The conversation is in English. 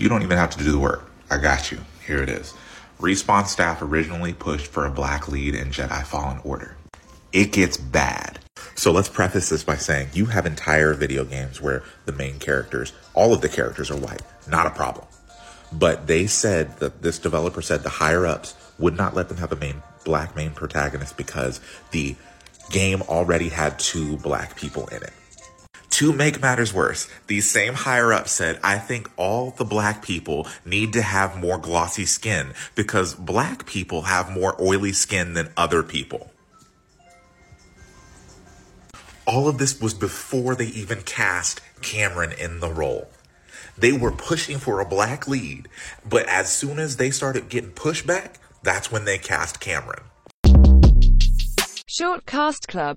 You don't even have to do the work. I got you. Here it is. Respawn staff originally pushed for a black lead in Jedi Fallen Order. It gets bad. So let's preface this by saying you have entire video games where the main characters, all of the characters are white. Not a problem. But they said that this developer said the higher ups would not let them have a main black main protagonist because the game already had two black people in it. To make matters worse, these same higher ups said, I think all the black people need to have more glossy skin because black people have more oily skin than other people. All of this was before they even cast Cameron in the role. They were pushing for a black lead, but as soon as they started getting pushback, that's when they cast Cameron. Short Cast Club